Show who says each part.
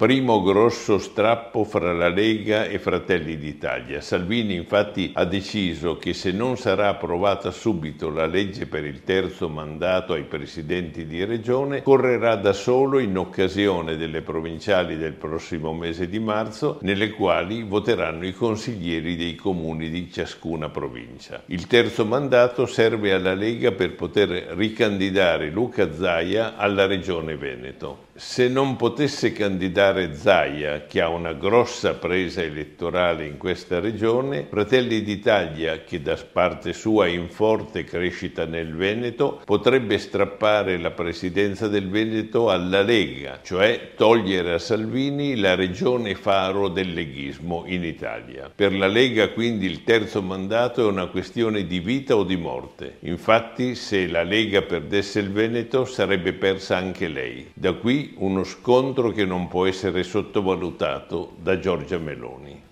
Speaker 1: Primo grosso strappo fra la Lega e Fratelli d'Italia. Salvini infatti ha deciso che se non sarà approvata subito la legge per il terzo mandato ai presidenti di regione, correrà da solo in occasione delle provinciali del prossimo mese di marzo, nelle quali voteranno i consiglieri dei comuni di ciascuna provincia. Il terzo mandato serve alla Lega per poter ricandidare Luca Zaia alla regione Veneto. Se non potesse candidare Zaia, che ha una grossa presa elettorale in questa regione, Fratelli d'Italia, che da parte sua è in forte crescita nel Veneto, potrebbe strappare la presidenza del Veneto alla Lega, cioè togliere a Salvini la regione faro del leghismo in Italia. Per la Lega quindi il terzo mandato è una questione di vita o di morte. Infatti se la Lega perdesse il Veneto sarebbe persa anche lei. Da qui uno scontro che non può essere sottovalutato da Giorgia Meloni.